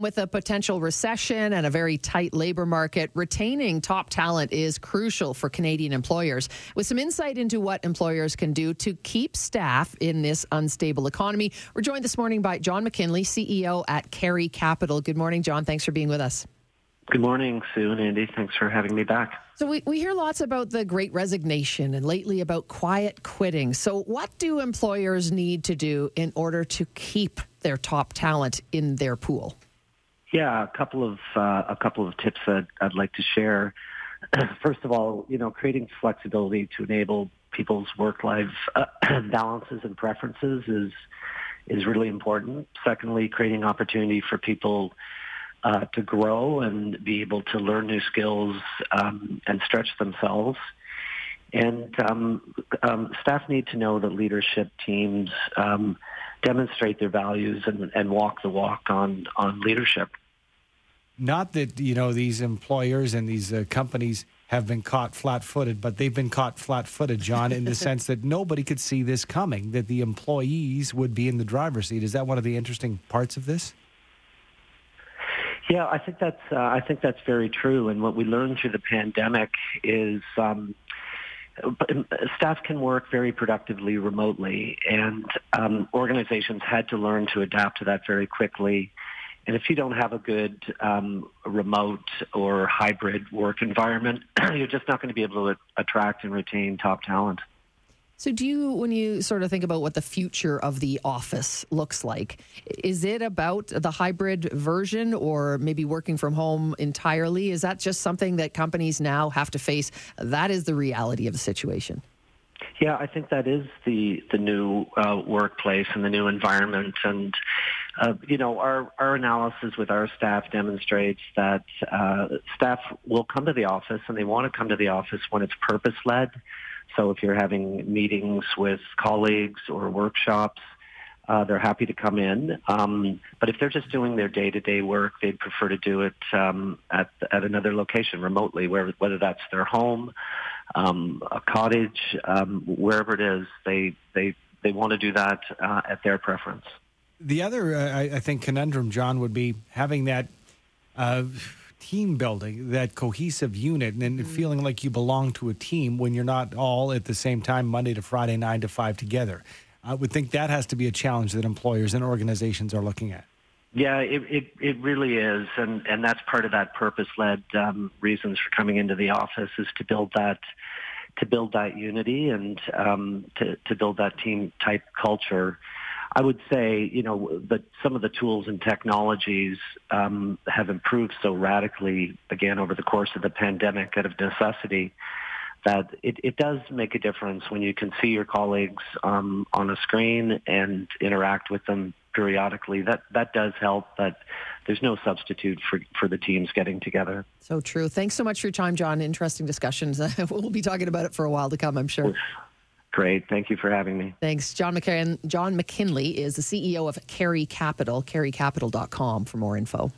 With a potential recession and a very tight labor market, retaining top talent is crucial for Canadian employers. With some insight into what employers can do to keep staff in this unstable economy, we're joined this morning by John McKinley, CEO at Carey Capital. Good morning, John. Thanks for being with us. Good morning, Sue and Andy. Thanks for having me back. So, we, we hear lots about the great resignation and lately about quiet quitting. So, what do employers need to do in order to keep their top talent in their pool? Yeah, a couple of uh, a couple of tips that I'd like to share. First of all, you know, creating flexibility to enable people's work-life uh, balances and preferences is is really important. Secondly, creating opportunity for people uh, to grow and be able to learn new skills um, and stretch themselves. And um, um, staff need to know that leadership teams um, demonstrate their values and, and walk the walk on, on leadership. Not that, you know, these employers and these uh, companies have been caught flat footed, but they've been caught flat footed, John, in the sense that nobody could see this coming, that the employees would be in the driver's seat. Is that one of the interesting parts of this? Yeah, I think that's uh, I think that's very true. And what we learned through the pandemic is um, staff can work very productively remotely, and um, organizations had to learn to adapt to that very quickly. And if you don't have a good um, remote or hybrid work environment, you're just not going to be able to attract and retain top talent. So, do you, when you sort of think about what the future of the office looks like, is it about the hybrid version or maybe working from home entirely? Is that just something that companies now have to face? That is the reality of the situation. Yeah, I think that is the the new uh, workplace and the new environment, and you know, our our analysis with our staff demonstrates that uh, staff will come to the office and they want to come to the office when it's purpose led so if you're having meetings with colleagues or workshops, uh, they're happy to come in. Um, but if they're just doing their day-to-day work, they'd prefer to do it um, at at another location remotely, where whether that's their home, um, a cottage, um, wherever it is, they they they want to do that uh, at their preference. The other, uh, I, I, think, conundrum, John, would be having that uh, team building, that cohesive unit, and mm-hmm. feeling like you belong to a team when you're not all at the same time, Monday to Friday, nine to five together. I would think that has to be a challenge that employers and organizations are looking at. Yeah, it, it, it really is, and, and that's part of that purpose-led um, reasons for coming into the office is to build that to build that unity and um, to, to build that team type culture. I would say, you know, that some of the tools and technologies um, have improved so radically, again, over the course of the pandemic out of necessity, that it, it does make a difference when you can see your colleagues um, on a screen and interact with them periodically. That that does help, but there's no substitute for, for the teams getting together. So true. Thanks so much for your time, John. Interesting discussions. we'll be talking about it for a while to come, I'm sure. Great. Thank you for having me. Thanks. John, McKin- John McKinley is the CEO of Carey Capital, careycapital.com for more info.